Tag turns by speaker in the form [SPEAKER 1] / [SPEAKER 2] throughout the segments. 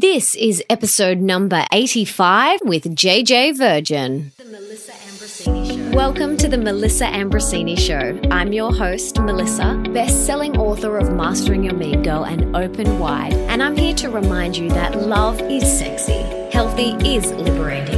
[SPEAKER 1] This is episode number 85 with JJ Virgin. Welcome to the Melissa Ambrosini Show. I'm your host, Melissa, best-selling author of Mastering Your Mean Girl and Open Wide, and I'm here to remind you that love is sexy, healthy is liberating,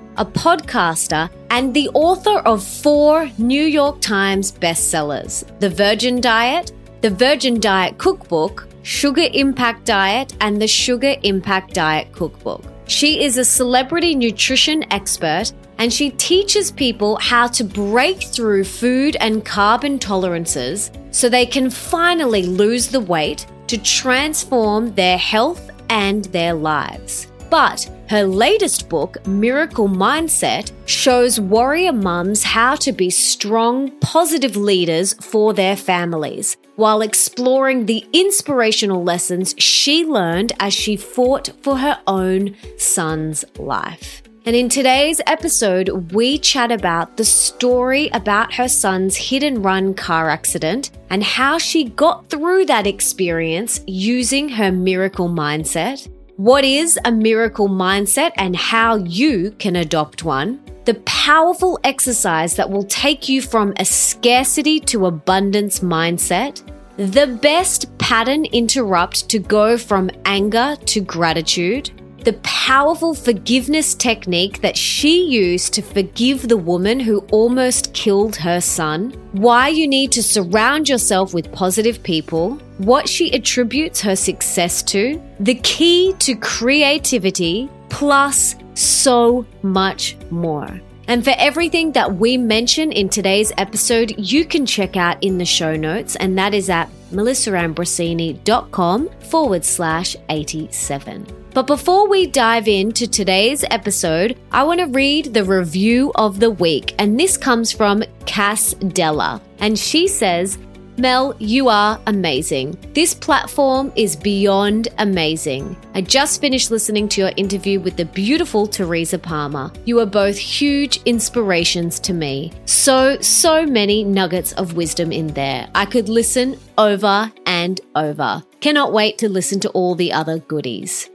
[SPEAKER 1] a podcaster, and the author of four New York Times bestsellers The Virgin Diet, The Virgin Diet Cookbook, Sugar Impact Diet, and the Sugar Impact Diet Cookbook. She is a celebrity nutrition expert and she teaches people how to break through food and carb intolerances so they can finally lose the weight to transform their health and their lives. But her latest book, Miracle Mindset, shows warrior mums how to be strong, positive leaders for their families while exploring the inspirational lessons she learned as she fought for her own son's life. And in today's episode, we chat about the story about her son's hit and run car accident and how she got through that experience using her miracle mindset. What is a miracle mindset and how you can adopt one? The powerful exercise that will take you from a scarcity to abundance mindset the best pattern interrupt to go from anger to gratitude. The powerful forgiveness technique that she used to forgive the woman who almost killed her son. Why you need to surround yourself with positive people. What she attributes her success to. The key to creativity, plus so much more. And for everything that we mention in today's episode, you can check out in the show notes, and that is at melissaambrosini.com forward slash 87. But before we dive into today's episode, I want to read the review of the week, and this comes from Cass Della. And she says, Mel, you are amazing. This platform is beyond amazing. I just finished listening to your interview with the beautiful Teresa Palmer. You are both huge inspirations to me. So, so many nuggets of wisdom in there. I could listen over and over. Cannot wait to listen to all the other goodies.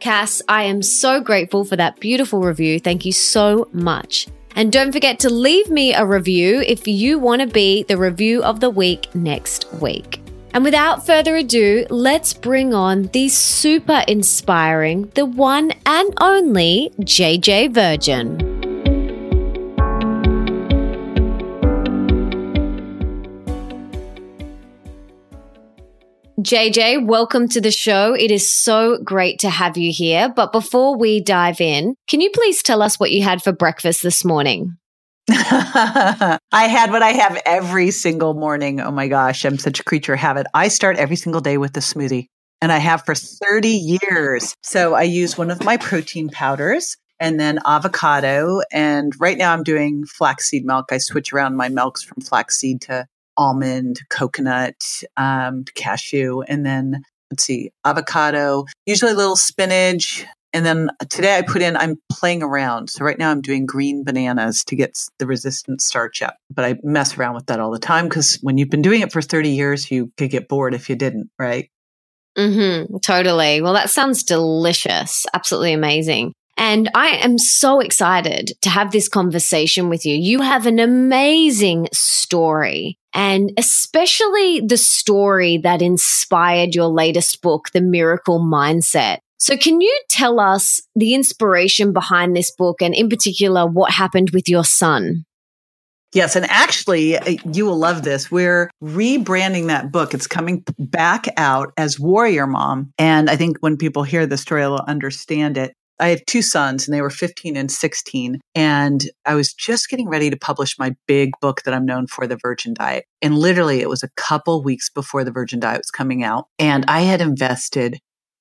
[SPEAKER 1] Cass, I am so grateful for that beautiful review. Thank you so much. And don't forget to leave me a review if you want to be the review of the week next week. And without further ado, let's bring on the super inspiring, the one and only JJ Virgin. JJ, welcome to the show. It is so great to have you here. But before we dive in, can you please tell us what you had for breakfast this morning?
[SPEAKER 2] I had what I have every single morning. Oh my gosh, I'm such a creature of habit. I start every single day with a smoothie, and I have for 30 years. So I use one of my protein powders and then avocado. And right now I'm doing flaxseed milk. I switch around my milks from flaxseed to almond, coconut, um, cashew, and then let's see, avocado, usually a little spinach. And then today I put in, I'm playing around. So right now I'm doing green bananas to get the resistant starch up. But I mess around with that all the time because when you've been doing it for 30 years, you could get bored if you didn't, right?
[SPEAKER 1] Mm-hmm, totally. Well, that sounds delicious. Absolutely amazing. And I am so excited to have this conversation with you. You have an amazing story and especially the story that inspired your latest book, The Miracle Mindset. So can you tell us the inspiration behind this book and in particular what happened with your son?
[SPEAKER 2] Yes, and actually, uh, you will love this. We're rebranding that book. It's coming back out as Warrior Mom. And I think when people hear the story, they'll understand it. I have two sons and they were 15 and 16. And I was just getting ready to publish my big book that I'm known for, The Virgin Diet. And literally, it was a couple weeks before The Virgin Diet was coming out. And I had invested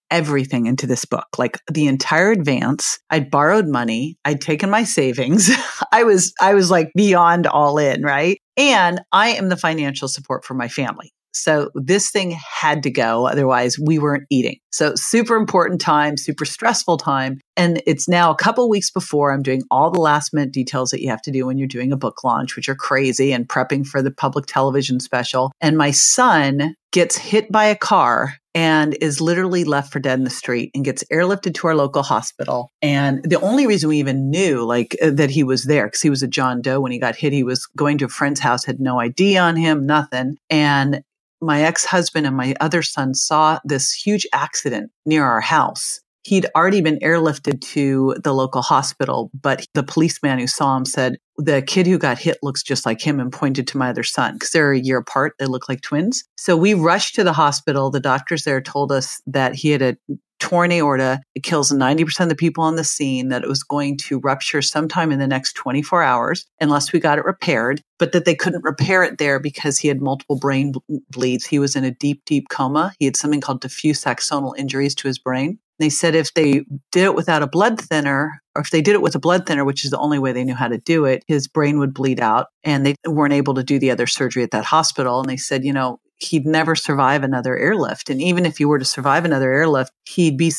[SPEAKER 2] everything into this book, like the entire advance. I'd borrowed money. I'd taken my savings. I was, I was like beyond all in, right? And I am the financial support for my family. So this thing had to go. Otherwise, we weren't eating. So super important time, super stressful time. And it's now a couple weeks before I'm doing all the last minute details that you have to do when you're doing a book launch, which are crazy and prepping for the public television special. And my son gets hit by a car and is literally left for dead in the street and gets airlifted to our local hospital. And the only reason we even knew like uh, that he was there because he was a John Doe when he got hit, he was going to a friend's house, had no ID on him, nothing. And my ex husband and my other son saw this huge accident near our house. He'd already been airlifted to the local hospital, but the policeman who saw him said, The kid who got hit looks just like him and pointed to my other son because they're a year apart. They look like twins. So we rushed to the hospital. The doctors there told us that he had a torn aorta. It kills 90% of the people on the scene, that it was going to rupture sometime in the next 24 hours unless we got it repaired, but that they couldn't repair it there because he had multiple brain bleeds. He was in a deep, deep coma. He had something called diffuse axonal injuries to his brain. They said if they did it without a blood thinner, or if they did it with a blood thinner, which is the only way they knew how to do it, his brain would bleed out and they weren't able to do the other surgery at that hospital. And they said, you know, he'd never survive another airlift. And even if he were to survive another airlift, he'd be,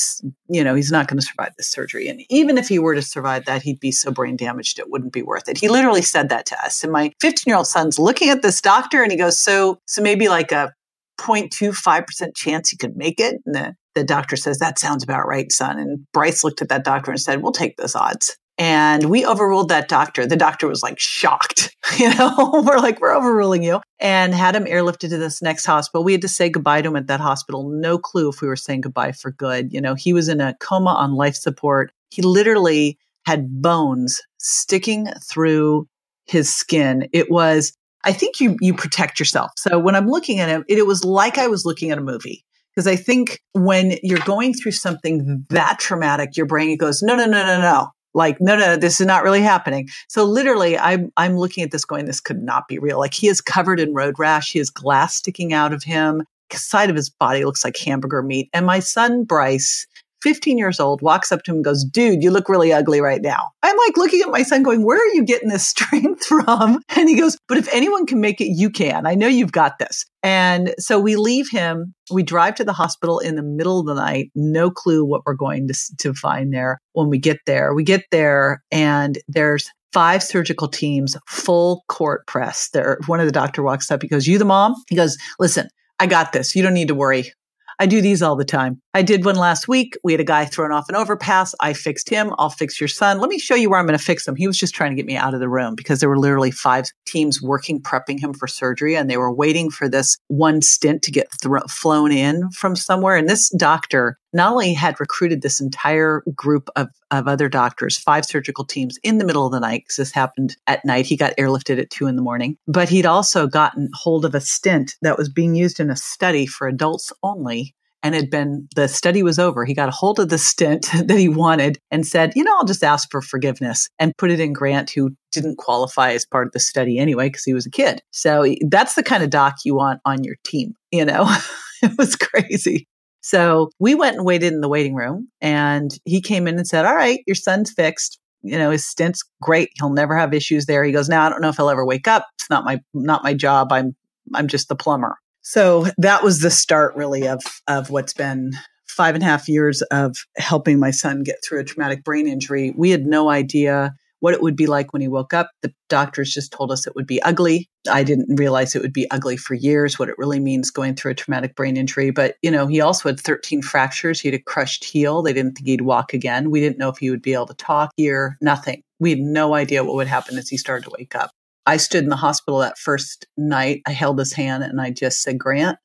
[SPEAKER 2] you know, he's not going to survive this surgery. And even if he were to survive that, he'd be so brain damaged, it wouldn't be worth it. He literally said that to us. And my 15 year old son's looking at this doctor and he goes, so, so maybe like a 0.25% chance he could make it. And the, the doctor says, that sounds about right, son. And Bryce looked at that doctor and said, we'll take those odds. And we overruled that doctor. The doctor was like shocked. You know, we're like, we're overruling you and had him airlifted to this next hospital. We had to say goodbye to him at that hospital. No clue if we were saying goodbye for good. You know, he was in a coma on life support. He literally had bones sticking through his skin. It was, I think you, you protect yourself. So when I'm looking at him, it, it was like I was looking at a movie. Because I think when you're going through something that traumatic, your brain goes, no, no, no, no, no like no no this is not really happening. So literally i'm i'm looking at this going this could not be real. Like he is covered in road rash. He has glass sticking out of him. Side of his body looks like hamburger meat. And my son bryce 15 years old, walks up to him and goes, Dude, you look really ugly right now. I'm like looking at my son going, Where are you getting this strength from? And he goes, But if anyone can make it, you can. I know you've got this. And so we leave him. We drive to the hospital in the middle of the night. No clue what we're going to, to find there when we get there. We get there and there's five surgical teams, full court press. There, one of the doctor walks up. He goes, "You the mom?" He goes, "Listen, I got this. You don't need to worry. I do these all the time. I did one last week. We had a guy thrown off an overpass. I fixed him. I'll fix your son. Let me show you where I'm going to fix him. He was just trying to get me out of the room because there were literally five teams working, prepping him for surgery, and they were waiting for this one stent to get flown in from somewhere. And this doctor not only had recruited this entire group of, of other doctors, five surgical teams in the middle of the night, because this happened at night. He got airlifted at two in the morning, but he'd also gotten hold of a stent that was being used in a study for adults only and had been the study was over. He got a hold of the stent that he wanted and said, you know, I'll just ask for forgiveness and put it in Grant, who didn't qualify as part of the study anyway because he was a kid. So that's the kind of doc you want on your team. You know, it was crazy. So we went and waited in the waiting room and he came in and said, all right, your son's fixed. You know, his stent's great. He'll never have issues there. He goes, now I don't know if he'll ever wake up. It's not my, not my job. I'm, I'm just the plumber. So that was the start really of, of what's been five and a half years of helping my son get through a traumatic brain injury. We had no idea what it would be like when he woke up. The doctors just told us it would be ugly. I didn't realize it would be ugly for years, what it really means going through a traumatic brain injury. But, you know, he also had 13 fractures. He had a crushed heel. They didn't think he'd walk again. We didn't know if he would be able to talk, hear, nothing. We had no idea what would happen as he started to wake up. I stood in the hospital that first night. I held his hand and I just said, Grant,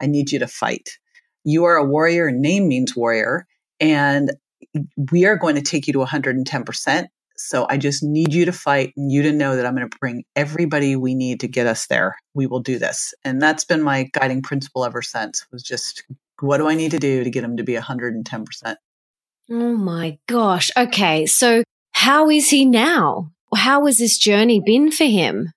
[SPEAKER 2] I need you to fight. You are a warrior. Name means warrior. And we are going to take you to 110%. So I just need you to fight and you to know that I'm going to bring everybody we need to get us there. We will do this. And that's been my guiding principle ever since was just what do I need to do to get him to be 110%?
[SPEAKER 1] Oh my gosh. Okay. So how is he now? how has this journey been for him?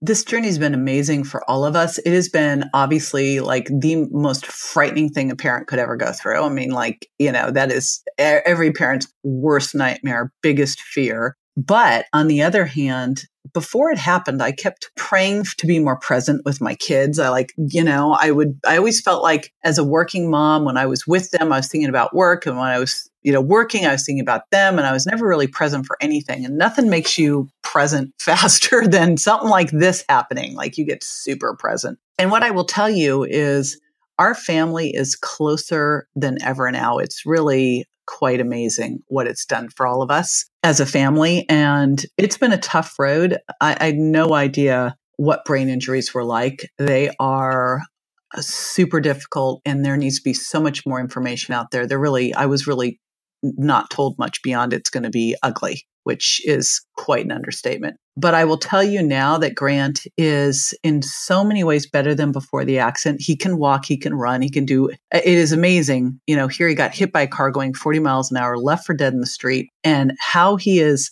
[SPEAKER 2] This journey's been amazing for all of us. It has been obviously like the most frightening thing a parent could ever go through. I mean, like, you know, that is every parent's worst nightmare, biggest fear. But on the other hand, before it happened, I kept praying to be more present with my kids. I like, you know, I would, I always felt like as a working mom, when I was with them, I was thinking about work. And when I was, you know, working, I was thinking about them and I was never really present for anything. And nothing makes you present faster than something like this happening. Like you get super present. And what I will tell you is, our family is closer than ever now. It's really quite amazing what it's done for all of us as a family. And it's been a tough road. I, I had no idea what brain injuries were like. They are uh, super difficult and there needs to be so much more information out there. They're really, I was really not told much beyond it's going to be ugly which is quite an understatement. But I will tell you now that Grant is in so many ways better than before the accident. He can walk, he can run, he can do it is amazing. You know, here he got hit by a car going 40 miles an hour, left for dead in the street, and how he is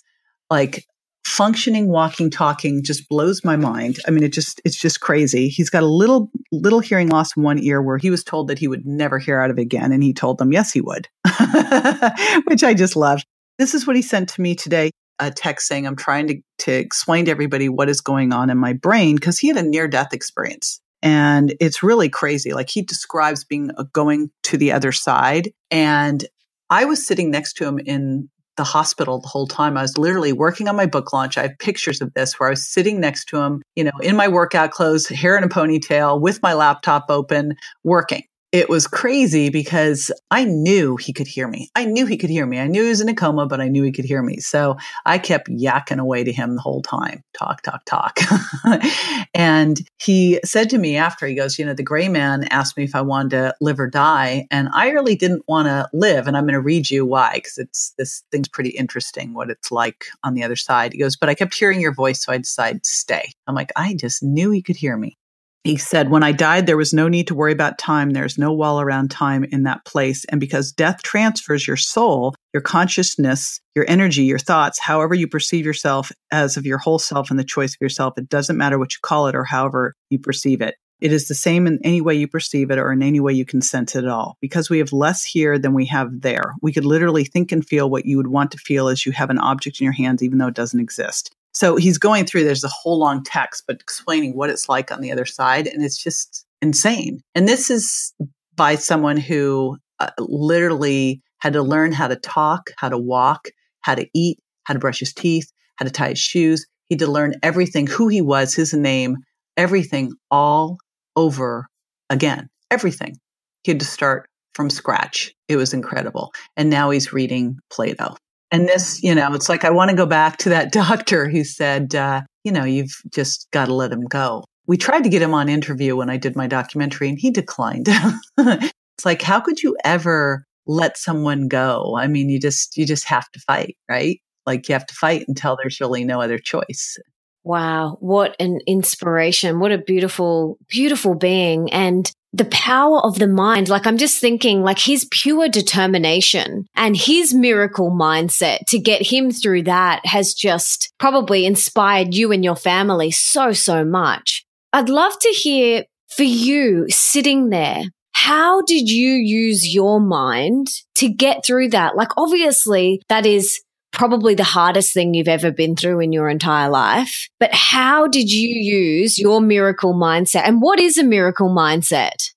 [SPEAKER 2] like functioning walking talking just blows my mind i mean it just it's just crazy he's got a little little hearing loss in one ear where he was told that he would never hear out of it again and he told them yes he would which i just love this is what he sent to me today a text saying, I'm trying to, to explain to everybody what is going on in my brain because he had a near death experience. And it's really crazy. Like he describes being uh, going to the other side. And I was sitting next to him in the hospital the whole time. I was literally working on my book launch. I have pictures of this where I was sitting next to him, you know, in my workout clothes, hair in a ponytail, with my laptop open, working it was crazy because I knew he could hear me. I knew he could hear me. I knew he was in a coma, but I knew he could hear me. So I kept yakking away to him the whole time talk, talk, talk. and he said to me after, he goes, You know, the gray man asked me if I wanted to live or die. And I really didn't want to live. And I'm going to read you why, because it's this thing's pretty interesting what it's like on the other side. He goes, But I kept hearing your voice. So I decided to stay. I'm like, I just knew he could hear me. He said, When I died, there was no need to worry about time. There's no wall around time in that place. And because death transfers your soul, your consciousness, your energy, your thoughts, however you perceive yourself as of your whole self and the choice of yourself, it doesn't matter what you call it or however you perceive it. It is the same in any way you perceive it or in any way you can sense it at all. Because we have less here than we have there. We could literally think and feel what you would want to feel as you have an object in your hands, even though it doesn't exist. So he's going through, there's a whole long text, but explaining what it's like on the other side. And it's just insane. And this is by someone who uh, literally had to learn how to talk, how to walk, how to eat, how to brush his teeth, how to tie his shoes. He had to learn everything, who he was, his name, everything all over again. Everything. He had to start from scratch. It was incredible. And now he's reading Plato. And this, you know, it's like I want to go back to that doctor who said, uh, you know, you've just got to let him go. We tried to get him on interview when I did my documentary and he declined. it's like, how could you ever let someone go? I mean, you just, you just have to fight, right? Like you have to fight until there's really no other choice.
[SPEAKER 1] Wow, what an inspiration. What a beautiful, beautiful being. And the power of the mind. Like I'm just thinking like his pure determination and his miracle mindset to get him through that has just probably inspired you and your family so, so much. I'd love to hear for you sitting there. How did you use your mind to get through that? Like, obviously, that is probably the hardest thing you've ever been through in your entire life. But how did you use your miracle mindset? And what is a miracle mindset?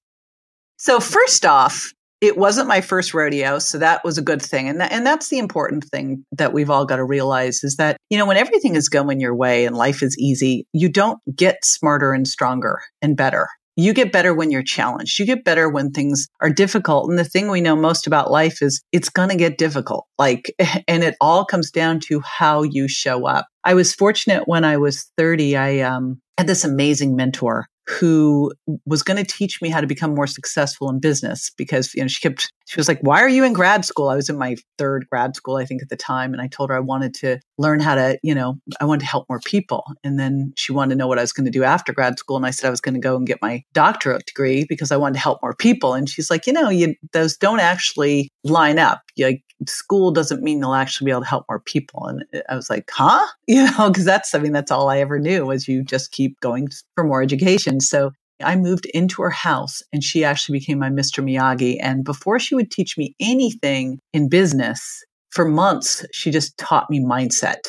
[SPEAKER 2] So, first off, it wasn't my first rodeo, so that was a good thing. And, th- and that's the important thing that we've all got to realize is that, you know, when everything is going your way and life is easy, you don't get smarter and stronger and better. You get better when you're challenged. You get better when things are difficult. And the thing we know most about life is it's going to get difficult. Like, and it all comes down to how you show up. I was fortunate when I was 30. I um, had this amazing mentor who was going to teach me how to become more successful in business because you know she kept she was like why are you in grad school? I was in my third grad school i think at the time and i told her i wanted to learn how to you know i wanted to help more people and then she wanted to know what i was going to do after grad school and i said i was going to go and get my doctorate degree because i wanted to help more people and she's like you know you those don't actually line up like school doesn't mean they'll actually be able to help more people and i was like huh? You know because that's i mean that's all i ever knew was you just keep going for more education so I moved into her house and she actually became my Mr. Miyagi. And before she would teach me anything in business, for months, she just taught me mindset.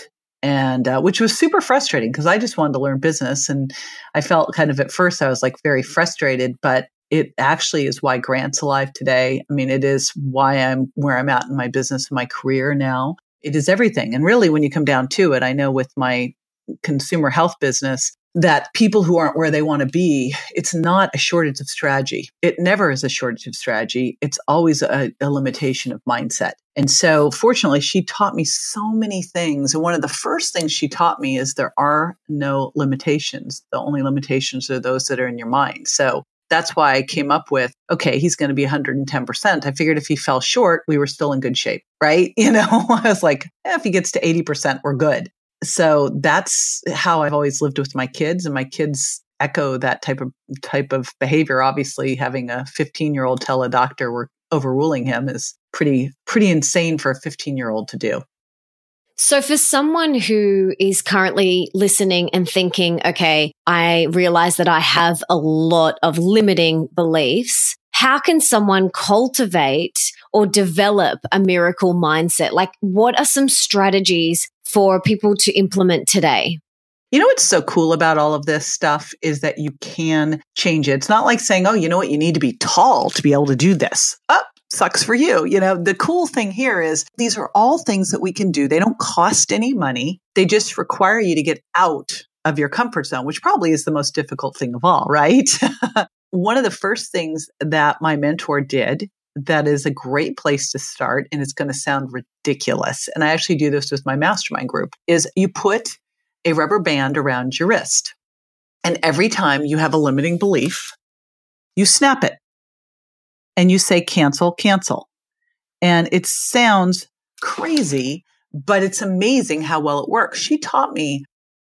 [SPEAKER 2] And uh, which was super frustrating because I just wanted to learn business. And I felt kind of at first, I was like very frustrated, but it actually is why Grant's alive today. I mean, it is why I'm where I'm at in my business and my career now. It is everything. And really, when you come down to it, I know with my consumer health business, that people who aren't where they want to be, it's not a shortage of strategy. It never is a shortage of strategy. It's always a, a, limitation of mindset. And so, fortunately, she taught me so many things. And one of the first things she taught me is there are no limitations. The only limitations are those that are in your mind. So, that's why I came up with, okay, he's going to be 110%. I figured if he fell short, we were still in good shape, right? You know, I was like, eh, if he gets to 80%, we're good so that's how I've always lived with my kids and my kids echo that type of type of behavior. Obviously, having a 15 year old tell a doctor we're overruling him is pretty pretty insane for a 15 year old to do.
[SPEAKER 1] So, for someone who is currently listening and thinking, okay, I realize that I have a lot of limiting beliefs, how can someone cultivate or develop a miracle mindset? Like, what are some strategies for people to implement today?
[SPEAKER 2] You know what's so cool about all of this stuff is that you can change it. It's not like saying, oh, you know what, you need to be tall to be able to do this. Oh, sucks for you. You know, the cool thing here is these are all things that we can do. They don't cost any money. They just require you to get out of your comfort zone, which probably is the most difficult thing of all, right? One of the first things that my mentor did that is a great place to start and it's going to sound ridiculous and i actually do this with my mastermind group is you put a rubber band around your wrist and every time you have a limiting belief you snap it. And you say cancel cancel. And it sounds crazy but it's amazing how well it works. She taught me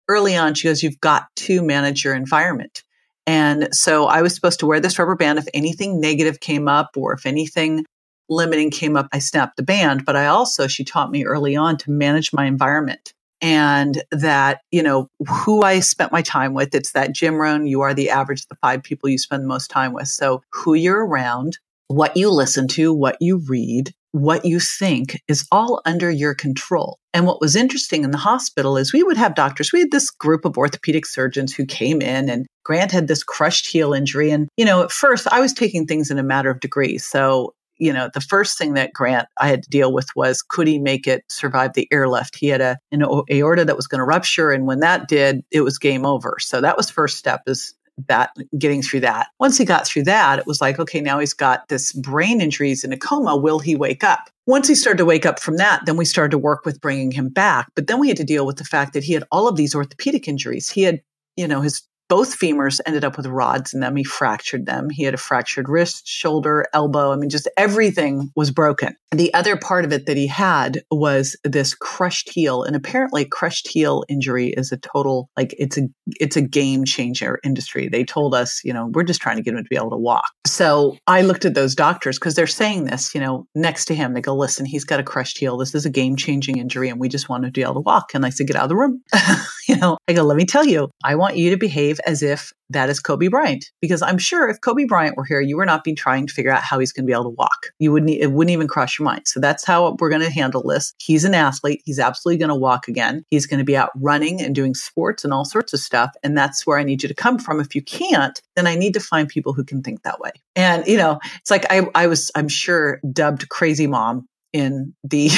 [SPEAKER 2] early on she goes you've got to manage your environment and so I was supposed to wear this rubber band if anything negative came up or if anything limiting came up, I snapped the band. But I also, she taught me early on to manage my environment and that, you know, who I spent my time with. It's that Jim Rohn, you are the average of the five people you spend the most time with. So who you're around, what you listen to, what you read, what you think is all under your control. And what was interesting in the hospital is we would have doctors. We had this group of orthopedic surgeons who came in and Grant had this crushed heel injury. And, you know, at first I was taking things in a matter of degrees. So, you know, the first thing that Grant I had to deal with was could he make it survive the airlift? He had a an aorta that was going to rupture, and when that did, it was game over. So that was first step is that getting through that. Once he got through that, it was like, okay, now he's got this brain injuries in a coma. Will he wake up? Once he started to wake up from that, then we started to work with bringing him back. But then we had to deal with the fact that he had all of these orthopedic injuries. He had, you know, his both femurs ended up with rods in them. He fractured them. He had a fractured wrist, shoulder, elbow. I mean, just everything was broken. The other part of it that he had was this crushed heel. And apparently crushed heel injury is a total, like it's a, it's a game changer industry. They told us, you know, we're just trying to get him to be able to walk. So I looked at those doctors because they're saying this, you know, next to him, they go, listen, he's got a crushed heel. This is a game changing injury and we just want him to be able to walk. And I said, get out of the room. you know, I go, let me tell you, I want you to behave behave as if that is Kobe Bryant. Because I'm sure if Kobe Bryant were here, you would not be trying to figure out how he's going to be able to walk. You wouldn't, it wouldn't even cross your mind. So that's how we're going to handle this. He's an athlete. He's absolutely going to walk again. He's going to be out running and doing sports and all sorts of stuff. And that's where I need you to come from. If you can't, then I need to find people who can think that way. And, you know, it's like I, I was, I'm sure, dubbed crazy mom in the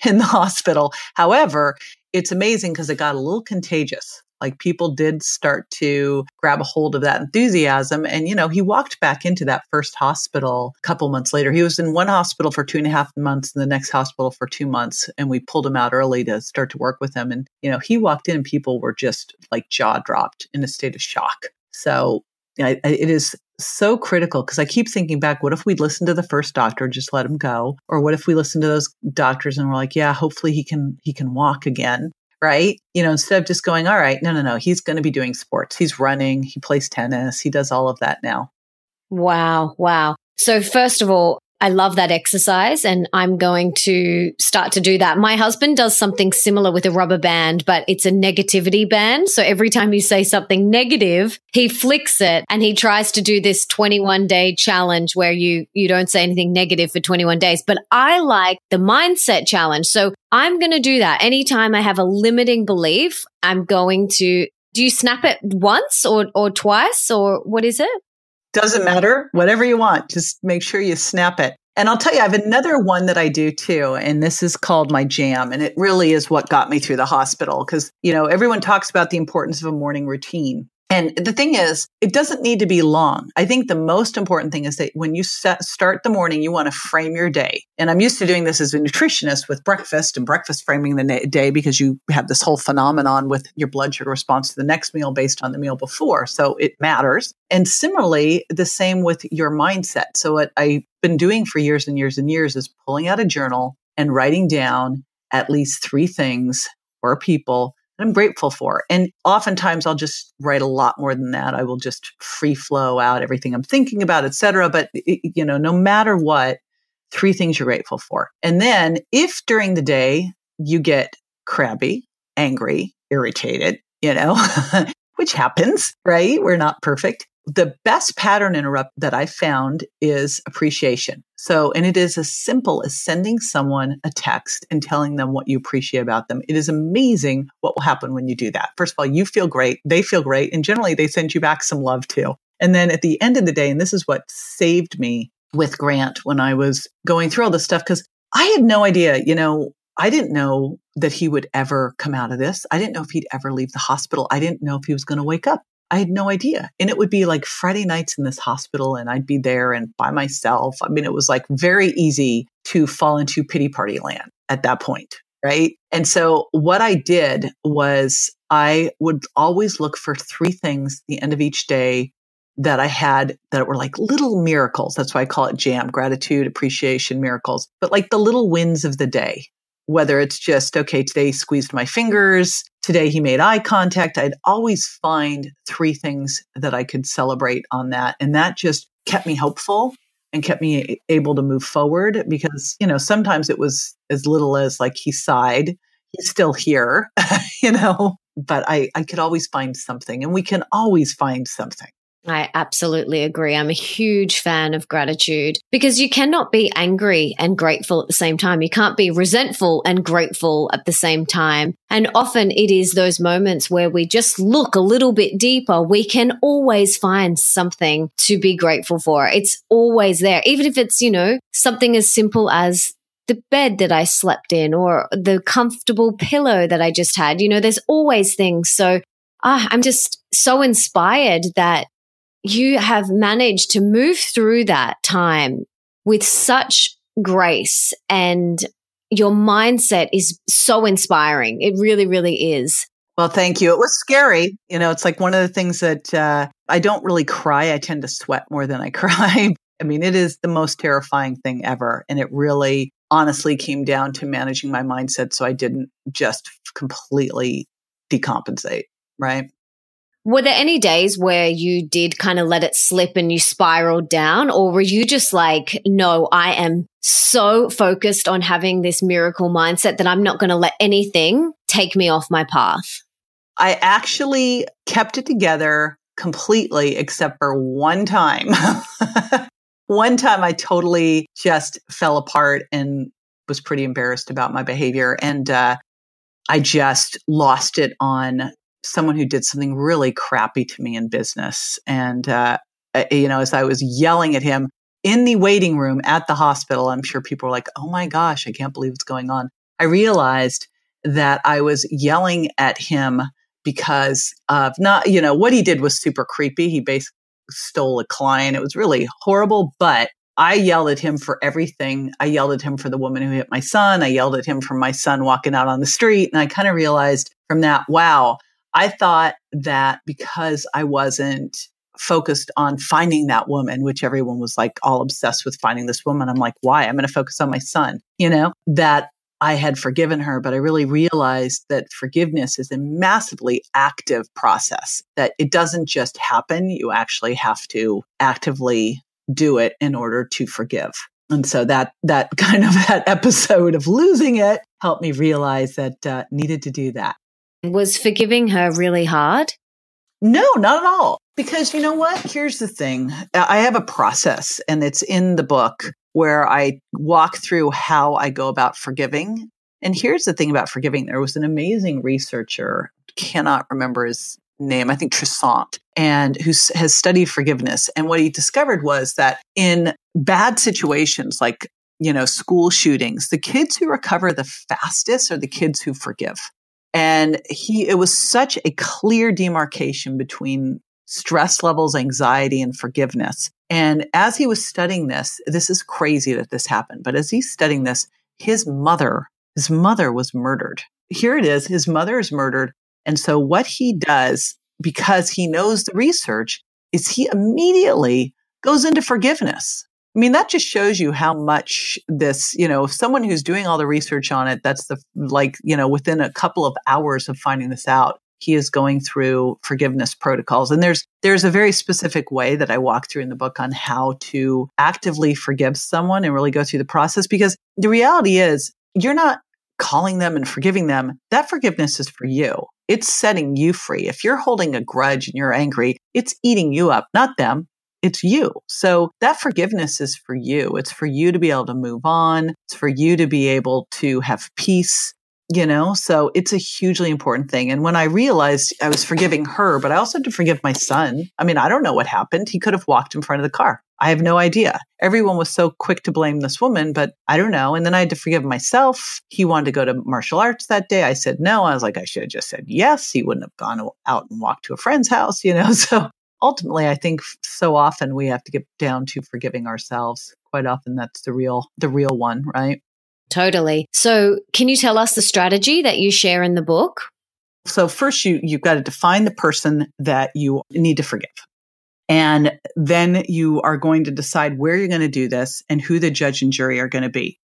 [SPEAKER 2] in the hospital. However, it's amazing because it got a little contagious like people did start to grab a hold of that enthusiasm. And, you know, he walked back into that first hospital a couple months later. He was in one hospital for two and a half months and the next hospital for two months. And we pulled him out early to start to work with him. And, you know, he walked in and people were just like jaw dropped in a state of shock. So it is so critical because I keep thinking back, what if we'd listened to the first doctor, just let him go? Or what if we listened to those doctors and we're like, yeah, hopefully he can, he can walk again. Right. You know, instead of just going, all right, no, no, no, he's going to be doing sports. He's running. He plays tennis. He does all of that now.
[SPEAKER 1] Wow. Wow. So first of all, I love that exercise and I'm going to start to do that. My husband does something similar with a rubber band, but it's a negativity band. So every time you say something negative, he flicks it and he tries to do this 21 day challenge where you, you don't say anything negative for 21 days. But I like the mindset challenge. So I'm going to do that. Anytime I have a limiting belief, I'm going to, do you snap it once or, or twice or what is it?
[SPEAKER 2] Doesn't matter. Whatever you want. Just make sure you snap it. And I'll tell you, I have another one that I do too. And this is called my jam. And it really is what got me through the hospital. Cause, you know, everyone talks about the importance of a morning routine. And the thing is, it doesn't need to be long. I think the most important thing is that when you set, start the morning, you want to frame your day. And I'm used to doing this as a nutritionist with breakfast and breakfast framing the day because you have this whole phenomenon with your blood sugar response to the next meal based on the meal before. So it matters. And similarly, the same with your mindset. So what I've been doing for years and years and years is pulling out a journal and writing down at least three things or people I'm grateful for. And oftentimes I'll just write a lot more than that. I will just free flow out everything I'm thinking about, etc. But you know, no matter what, three things you're grateful for. And then if during the day you get crabby, angry, irritated, you know, which happens, right? We're not perfect the best pattern interrupt that I found is appreciation. So, and it is as simple as sending someone a text and telling them what you appreciate about them. It is amazing what will happen when you do that. First of all, you feel great, they feel great, and generally they send you back some love too. And then at the end of the day, and this is what saved me with Grant when I was going through all this stuff, because I had no idea, you know, I didn't know that he would ever come out of this. I didn't know if he'd ever leave the hospital. I didn't know if he was going to wake up. I had no idea. And it would be like Friday nights in this hospital, and I'd be there and by myself. I mean, it was like very easy to fall into pity party land at that point. Right. And so what I did was I would always look for three things the end of each day that I had that were like little miracles. That's why I call it jam, gratitude, appreciation, miracles, but like the little wins of the day whether it's just, okay, today he squeezed my fingers, today he made eye contact, I'd always find three things that I could celebrate on that. And that just kept me hopeful and kept me able to move forward because, you know, sometimes it was as little as like he sighed, he's still here, you know, but I, I could always find something and we can always find something.
[SPEAKER 1] I absolutely agree. I'm a huge fan of gratitude because you cannot be angry and grateful at the same time. You can't be resentful and grateful at the same time. And often it is those moments where we just look a little bit deeper. We can always find something to be grateful for. It's always there. Even if it's, you know, something as simple as the bed that I slept in or the comfortable pillow that I just had. You know, there's always things. So ah, I'm just so inspired that you have managed to move through that time with such grace and your mindset is so inspiring. It really, really is.
[SPEAKER 2] Well, thank you. It was scary. You know, it's like one of the things that uh, I don't really cry. I tend to sweat more than I cry. I mean, it is the most terrifying thing ever. And it really honestly came down to managing my mindset so I didn't just completely decompensate. Right.
[SPEAKER 1] Were there any days where you did kind of let it slip and you spiraled down, or were you just like, no, I am so focused on having this miracle mindset that I'm not going to let anything take me off my path?
[SPEAKER 2] I actually kept it together completely, except for one time. one time I totally just fell apart and was pretty embarrassed about my behavior. And uh, I just lost it on someone who did something really crappy to me in business. And, uh, you know, as I was yelling at him in the waiting room at the hospital, I'm sure people were like, oh my gosh, I can't believe what's going on. I realized that I was yelling at him because of not, you know, what he did was super creepy. He basically stole a client. It was really horrible, but I yelled at him for everything. I yelled at him for the woman who hit my son. I yelled at him for my son walking out on the street. And I kind of realized from that, wow, I thought that because I wasn't focused on finding that woman, which everyone was like all obsessed with finding this woman. I'm like, why? I'm going to focus on my son, you know, that I had forgiven her, but I really realized that forgiveness is a massively active process, that it doesn't just happen. You actually have to actively do it in order to forgive. And so that, that kind of that episode of losing it helped me realize that uh, needed to do that.
[SPEAKER 1] Was forgiving her really hard?
[SPEAKER 2] No, not at all. Because you know what? Here's the thing. Uh, I have a process and it's in the book where I walk through how I go about forgiving. And here's the thing about forgiving. There was an amazing researcher, cannot remember his name, I think Trissant, and who has studied forgiveness. And what he discovered was that in bad situations like, you know, school shootings, the kids who recover the fastest are the kids who forgive. And he, it was such a clear demarcation between stress levels, anxiety, and forgiveness. And as he was studying this, this is crazy that this happened, but as he's studying this, his mother, his mother was murdered. Here it is. His mother is murdered. And so what he does, because he knows the research, is he immediately goes into forgiveness. I mean, that just shows you how much this, you know, someone who's doing all the research on it, that's the like, you know, within a couple of hours of finding this out, he is going through forgiveness protocols. And there's there's a very specific way that I walk through in the book on how to actively forgive someone and really go through the process because the reality is you're not calling them and forgiving them. That forgiveness is for you. It's setting you free. If you're holding a grudge and you're angry it's eating you up not them it's you. So that forgiveness is for you. It's for you to be able to move on. It's for you to be able to have peace you know? So it's a hugely important thing. And when i realized i was forgiving her but i also had to forgive my son. I mean i don't know what happened. He could have walked in front of the car. I have no idea. Everyone was so quick to blame this woman but i don't know. And then i had to forgive myself. He wanted to go to martial arts that day. I said no. I was like i should have just said yes. He wouldn't have gone out and walked to a friend's house you know? So ultimately i think so often we have to get down to forgiving ourselves quite often that's the real the real one right
[SPEAKER 1] Totally. So, can you tell us the strategy that you share in the book?
[SPEAKER 2] So, first, you, you've got to define the person that you need to forgive. And then you are going to decide where you're going to do this and who the judge and jury are going to be.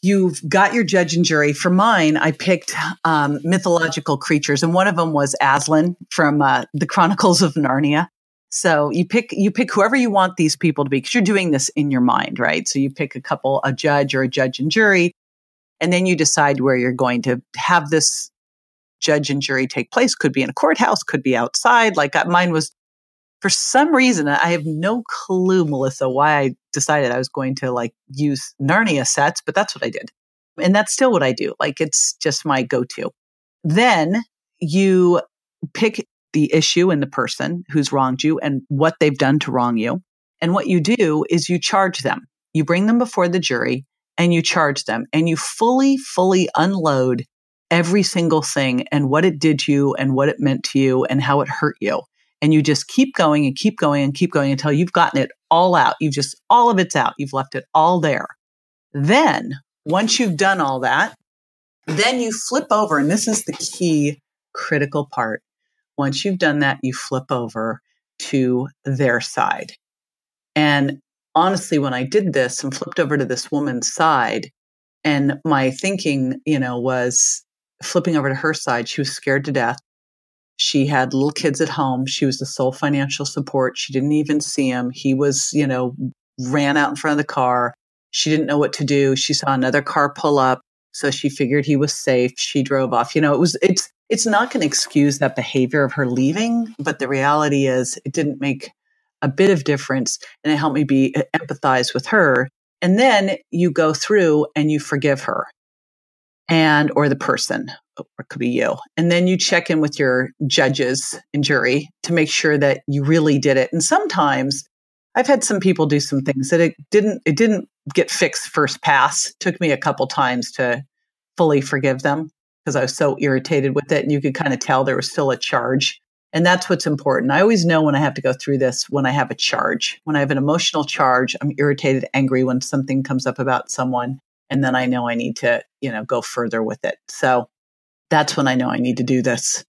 [SPEAKER 2] You've got your judge and jury. For mine, I picked um, mythological creatures, and one of them was Aslan from uh, the Chronicles of Narnia. So you pick you pick whoever you want these people to be because you're doing this in your mind, right? So you pick a couple, a judge or a judge and jury, and then you decide where you're going to have this judge and jury take place. Could be in a courthouse, could be outside. Like uh, mine was, for some reason, I have no clue, Melissa, why I decided I was going to like use Narnia sets, but that's what I did. And that's still what I do. Like it's just my go to. Then you pick the issue and the person who's wronged you and what they've done to wrong you. And what you do is you charge them. You bring them before the jury and you charge them and you fully, fully unload every single thing and what it did to you and what it meant to you and how it hurt you. And you just keep going and keep going and keep going until you've gotten it all out. You've just, all of it's out. You've left it all there. Then once you've done all that, then you flip over. And this is the key critical part. Once you've done that, you flip over to their side. And honestly, when I did this and flipped over to this woman's side, and my thinking, you know, was flipping over to her side, she was scared to death. She had little kids at home. She was the sole financial support. She didn't even see him. He was, you know, ran out in front of the car. She didn't know what to do. She saw another car pull up. So she figured he was safe. She drove off. You know, it was, it's, it's not going to excuse that behavior of her leaving, but the reality is it didn't make a bit of difference and it helped me be empathize with her. And then you go through and you forgive her and or the person or it could be you. And then you check in with your judges and jury to make sure that you really did it. And sometimes i've had some people do some things that it didn't it didn't get fixed first pass. It took me a couple times to fully forgive them because i was so irritated with it and you could kind of tell there was still a charge and that's what's important. I always know when I have to go through this when I have a charge. When I have an emotional charge, I'm irritated, angry when something comes up about someone. And then I know I need to, you know, go further with it. So that's when I know I need to do this.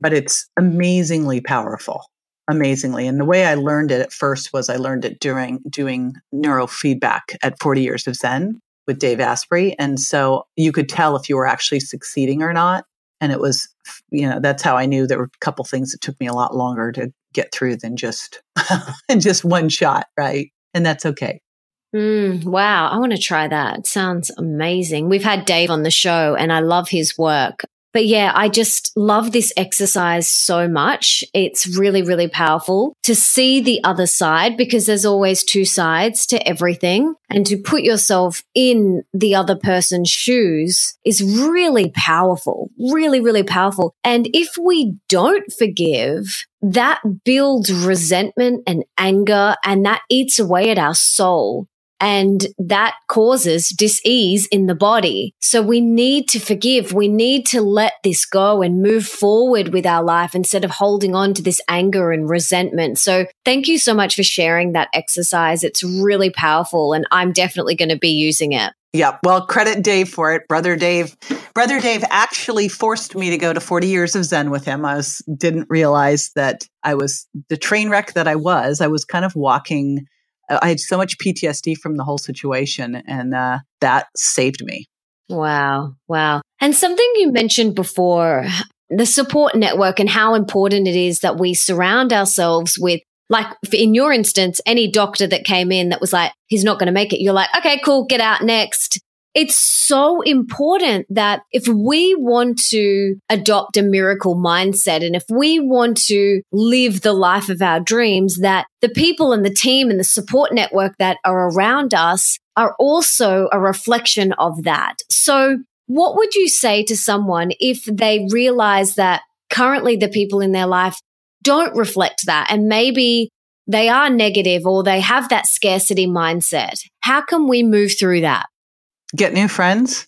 [SPEAKER 2] but it's amazingly powerful. Amazingly. And the way I learned it at first was I learned it during doing neurofeedback at 40 Years of Zen with Dave Asprey. And so you could tell if you were actually succeeding or not. And it was, you know, that's how I knew there were a couple things that took me a lot longer to get through than just, just one shot. Right. And that's okay.
[SPEAKER 1] Mm, wow. I want to try that. Sounds amazing. We've had Dave on the show and I love his work. But yeah, I just love this exercise so much. It's really, really powerful to see the other side because there's always two sides to everything. And to put yourself in the other person's shoes is really powerful, really, really powerful. And if we don't forgive, that builds resentment and anger and that eats away at our soul. And that causes disease in the body. So we need to forgive. We need to let this go and move forward with our life instead of holding on to this anger and resentment. So thank you so much for sharing that exercise. It's really powerful and I'm definitely going to be using it.
[SPEAKER 2] Yeah. Well, credit Dave for it. Brother Dave, brother Dave actually forced me to go to 40 years of Zen with him. I was, didn't realize that I was the train wreck that I was. I was kind of walking I had so much PTSD from the whole situation, and uh, that saved me.
[SPEAKER 1] Wow. Wow. And something you mentioned before the support network and how important it is that we surround ourselves with like in your instance, any doctor that came in that was like, he's not going to make it. You're like, okay, cool, get out next. It's so important that if we want to adopt a miracle mindset and if we want to live the life of our dreams, that the people and the team and the support network that are around us are also a reflection of that. So what would you say to someone if they realize that currently the people in their life don't reflect that and maybe they are negative or they have that scarcity mindset? How can we move through that?
[SPEAKER 2] Get new friends.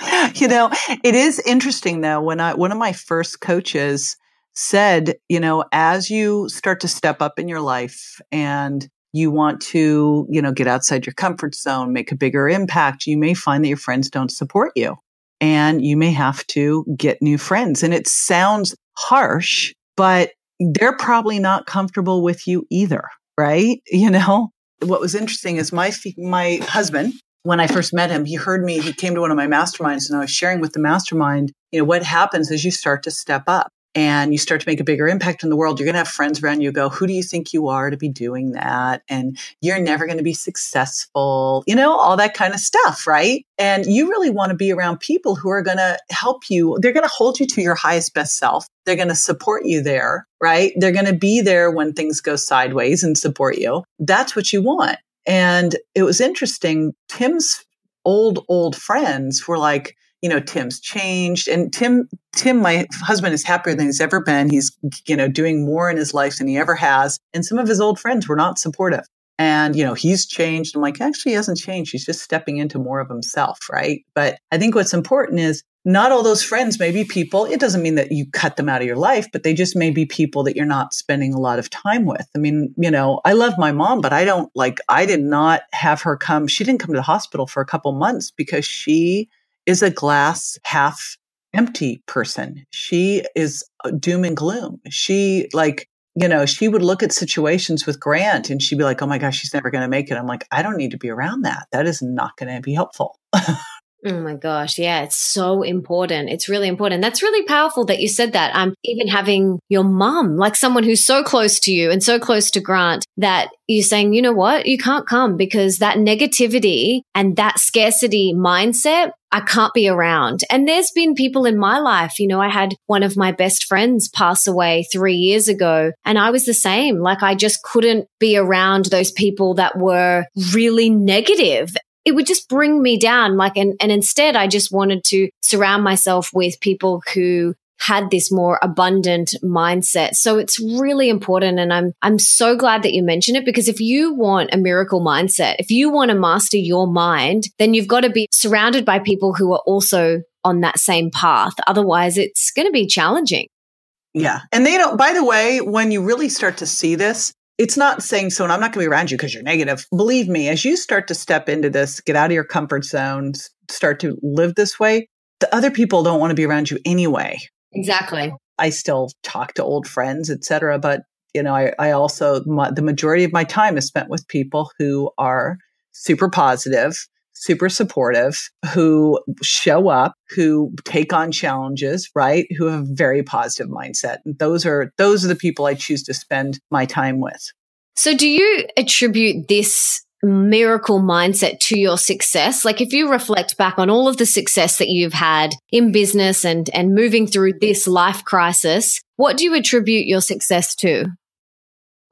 [SPEAKER 2] You know, it is interesting though, when I, one of my first coaches said, you know, as you start to step up in your life and you want to, you know, get outside your comfort zone, make a bigger impact, you may find that your friends don't support you and you may have to get new friends. And it sounds harsh, but they're probably not comfortable with you either, right? You know, what was interesting is my my husband when I first met him, he heard me, he came to one of my masterminds and I was sharing with the mastermind, you know, what happens as you start to step up and you start to make a bigger impact in the world. You're going to have friends around you go, who do you think you are to be doing that? And you're never going to be successful, you know, all that kind of stuff, right? And you really want to be around people who are going to help you. They're going to hold you to your highest best self. They're going to support you there, right? They're going to be there when things go sideways and support you. That's what you want. And it was interesting. Tim's old, old friends were like, you know, Tim's changed. And Tim, Tim, my husband is happier than he's ever been. He's, you know, doing more in his life than he ever has. And some of his old friends were not supportive. And, you know, he's changed. I'm like, actually, he hasn't changed. He's just stepping into more of himself. Right. But I think what's important is not all those friends may be people. It doesn't mean that you cut them out of your life, but they just may be people that you're not spending a lot of time with. I mean, you know, I love my mom, but I don't like, I did not have her come. She didn't come to the hospital for a couple months because she is a glass half empty person. She is uh, doom and gloom. She like, you know, she would look at situations with Grant and she'd be like, oh my gosh, she's never going to make it. I'm like, I don't need to be around that. That is not going to be helpful.
[SPEAKER 1] Oh my gosh. Yeah. It's so important. It's really important. That's really powerful that you said that. Um, even having your mum, like someone who's so close to you and so close to Grant that you're saying, you know what? You can't come because that negativity and that scarcity mindset, I can't be around. And there's been people in my life, you know, I had one of my best friends pass away three years ago and I was the same. Like I just couldn't be around those people that were really negative it would just bring me down. Like, and, and instead I just wanted to surround myself with people who had this more abundant mindset. So it's really important. And I'm, I'm so glad that you mentioned it because if you want a miracle mindset, if you want to master your mind, then you've got to be surrounded by people who are also on that same path. Otherwise it's going to be challenging.
[SPEAKER 2] Yeah. And they don't, by the way, when you really start to see this, it's not saying so, and I'm not going to be around you because you're negative. Believe me, as you start to step into this, get out of your comfort zone, start to live this way, the other people don't want to be around you anyway.
[SPEAKER 1] Exactly.
[SPEAKER 2] I still talk to old friends, etc. But you know, I, I also my, the majority of my time is spent with people who are super positive, super supportive, who show up, who take on challenges, right? Who have a very positive mindset. And those are those are the people I choose to spend my time with.
[SPEAKER 1] So do you attribute this miracle mindset to your success? Like if you reflect back on all of the success that you've had in business and and moving through this life crisis, what do you attribute your success to?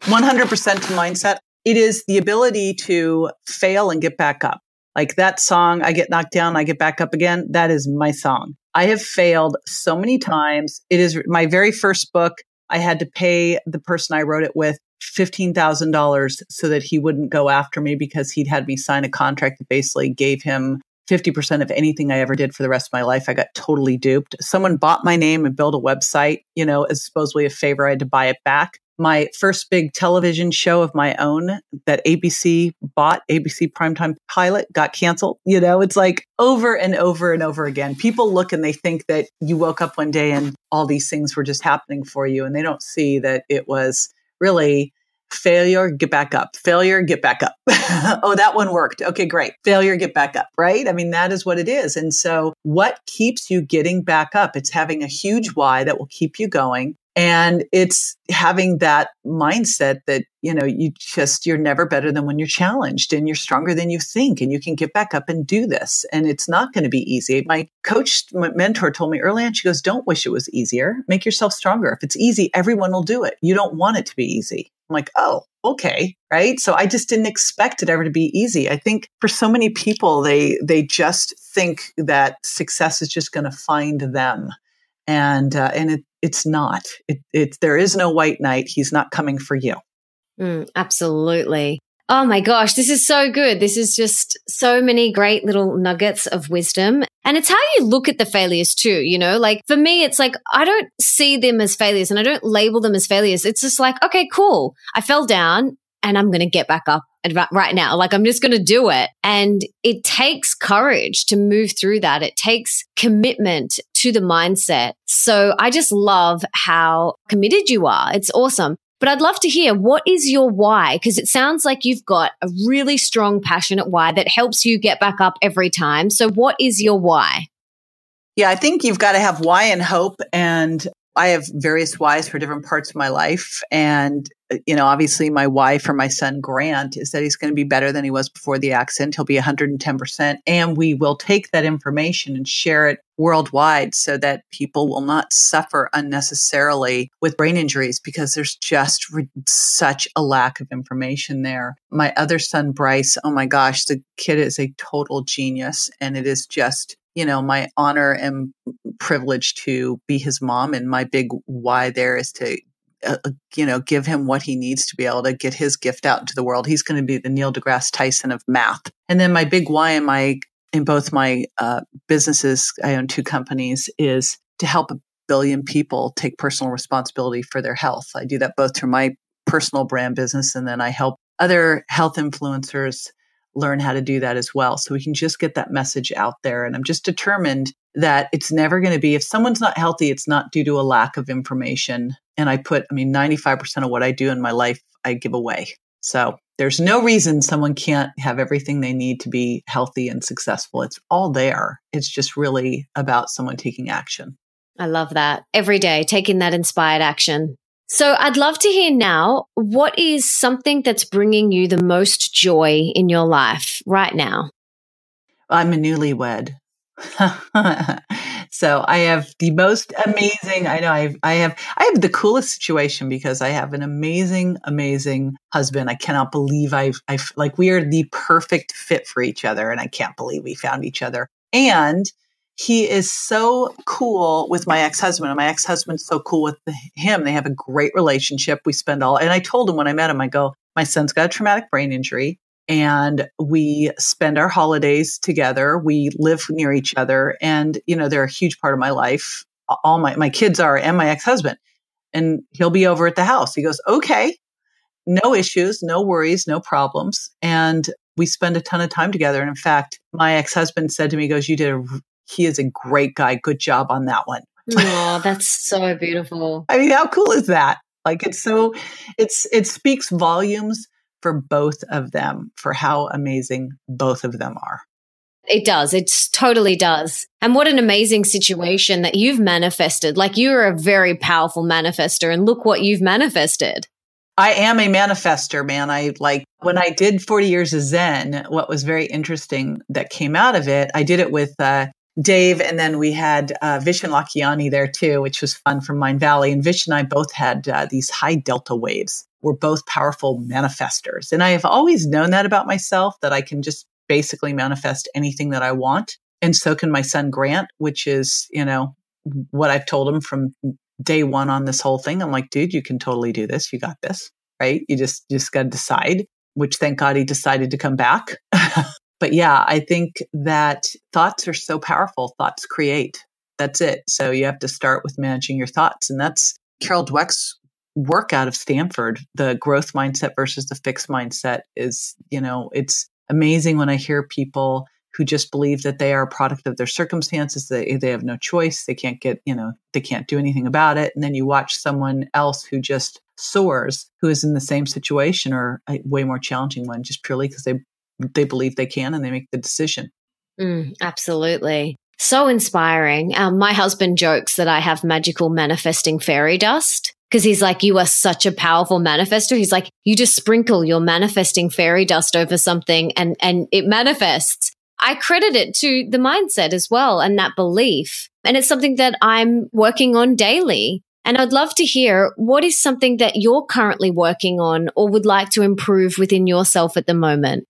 [SPEAKER 2] 100% to mindset. It is the ability to fail and get back up. Like that song, I get knocked down, I get back up again. That is my song. I have failed so many times. It is my very first book. I had to pay the person I wrote it with $15,000 so that he wouldn't go after me because he'd had me sign a contract that basically gave him 50% of anything I ever did for the rest of my life. I got totally duped. Someone bought my name and built a website, you know, as supposedly a favor. I had to buy it back. My first big television show of my own that ABC bought, ABC Primetime Pilot, got canceled. You know, it's like over and over and over again. People look and they think that you woke up one day and all these things were just happening for you, and they don't see that it was really failure, get back up, failure, get back up. oh, that one worked. Okay, great. Failure, get back up, right? I mean, that is what it is. And so, what keeps you getting back up? It's having a huge why that will keep you going. And it's having that mindset that, you know, you just, you're never better than when you're challenged and you're stronger than you think and you can get back up and do this. And it's not going to be easy. My coach, my mentor told me early on, she goes, don't wish it was easier. Make yourself stronger. If it's easy, everyone will do it. You don't want it to be easy. I'm like, oh, okay. Right. So I just didn't expect it ever to be easy. I think for so many people, they, they just think that success is just going to find them and uh, and it, it's not. It, it there is no white knight. He's not coming for you.
[SPEAKER 1] Mm, absolutely. Oh my gosh, this is so good. This is just so many great little nuggets of wisdom. And it's how you look at the failures too, you know? Like for me, it's like I don't see them as failures and I don't label them as failures. It's just like, okay, cool. I fell down and I'm going to get back up right now. Like I'm just going to do it. And it takes courage to move through that. It takes commitment to the mindset. So I just love how committed you are. It's awesome. But I'd love to hear what is your why? Because it sounds like you've got a really strong, passionate why that helps you get back up every time. So, what is your why?
[SPEAKER 2] Yeah, I think you've got to have why and hope. And I have various whys for different parts of my life. And, uh, you know, obviously my why for my son Grant is that he's going to be better than he was before the accident. He'll be 110%. And we will take that information and share it worldwide so that people will not suffer unnecessarily with brain injuries because there's just re- such a lack of information there. My other son, Bryce, oh my gosh, the kid is a total genius. And it is just you know, my honor and privilege to be his mom. And my big why there is to, uh, uh, you know, give him what he needs to be able to get his gift out into the world. He's going to be the Neil deGrasse Tyson of math. And then my big why in my, in both my uh, businesses, I own two companies, is to help a billion people take personal responsibility for their health. I do that both through my personal brand business and then I help other health influencers learn how to do that as well. So we can just get that message out there. And I'm just determined that it's never going to be, if someone's not healthy, it's not due to a lack of information. And I put, I mean, 95% of what I do in my life, I give away. So there's no reason someone can't have everything they need to be healthy and successful. It's all there. It's just really about someone taking action.
[SPEAKER 1] I love that. Every day, taking that inspired action. So I'd love to hear now what is something that's bringing you the most joy in your life right now?
[SPEAKER 2] I'm a newlywed. so I have the most amazing I know I I have I have the coolest situation because I have an amazing amazing husband. I cannot believe I've I've like we are the perfect fit for each other and I can't believe we found each other. And he is so cool with my ex-husband and my ex-husband's so cool with him. They have a great relationship. We spend all and i told him when i met him i go my son's got a traumatic brain injury and we spend our holidays together. We live near each other and you know they're a huge part of my life. All my my kids are and my ex-husband and he'll be over at the house. He goes okay no issues no worries no problems and we spend a ton of time together. And in fact my ex-husband said to me he goes you did a he is a great guy. Good job on that one.
[SPEAKER 1] Oh, that's so beautiful.
[SPEAKER 2] I mean, how cool is that? Like it's so it's it speaks volumes for both of them for how amazing both of them are.
[SPEAKER 1] It does. It totally does. And what an amazing situation that you've manifested. Like you're a very powerful manifester and look what you've manifested.
[SPEAKER 2] I am a manifester, man. I like when I did 40 years of Zen, what was very interesting that came out of it, I did it with uh, Dave, and then we had uh, Vishen Lakhiani there too, which was fun from Mindvalley. And Vish and I both had uh, these high delta waves. We're both powerful manifestors. And I have always known that about myself that I can just basically manifest anything that I want. And so can my son Grant, which is, you know, what I've told him from day one on this whole thing. I'm like, dude, you can totally do this. You got this, right? You just, just got to decide, which thank God he decided to come back. but yeah, I think that thoughts are so powerful. Thoughts create. That's it. So you have to start with managing your thoughts. And that's Carol Dweck's work out of Stanford. The growth mindset versus the fixed mindset is, you know, it's amazing when I hear people who just believe that they are a product of their circumstances. They, they have no choice. They can't get, you know, they can't do anything about it. And then you watch someone else who just soars, who is in the same situation or a way more challenging one, just purely because they, they believe they can and they make the decision.
[SPEAKER 1] Mm, absolutely. So inspiring. Um, my husband jokes that I have magical manifesting fairy dust because he's like, you are such a powerful manifester. He's like, you just sprinkle your manifesting fairy dust over something and, and it manifests. I credit it to the mindset as well and that belief. And it's something that I'm working on daily. And I'd love to hear what is something that you're currently working on or would like to improve within yourself at the moment.